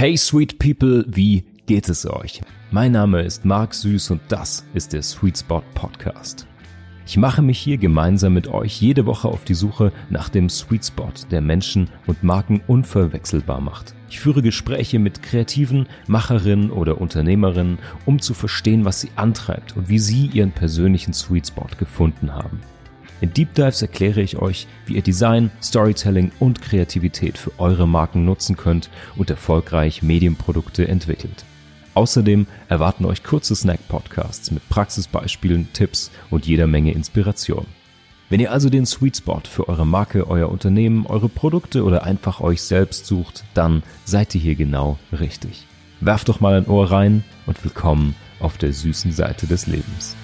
Hey Sweet People, wie geht es euch? Mein Name ist Marc Süß und das ist der Sweet Spot Podcast. Ich mache mich hier gemeinsam mit euch jede Woche auf die Suche nach dem Sweet Spot, der Menschen und Marken unverwechselbar macht. Ich führe Gespräche mit kreativen Macherinnen oder Unternehmerinnen, um zu verstehen, was sie antreibt und wie sie ihren persönlichen Sweet Spot gefunden haben. In Deep Dives erkläre ich euch, wie ihr Design, Storytelling und Kreativität für eure Marken nutzen könnt und erfolgreich Medienprodukte entwickelt. Außerdem erwarten euch kurze Snack-Podcasts mit Praxisbeispielen, Tipps und jeder Menge Inspiration. Wenn ihr also den Sweet Spot für eure Marke, euer Unternehmen, eure Produkte oder einfach euch selbst sucht, dann seid ihr hier genau richtig. Werft doch mal ein Ohr rein und willkommen auf der süßen Seite des Lebens.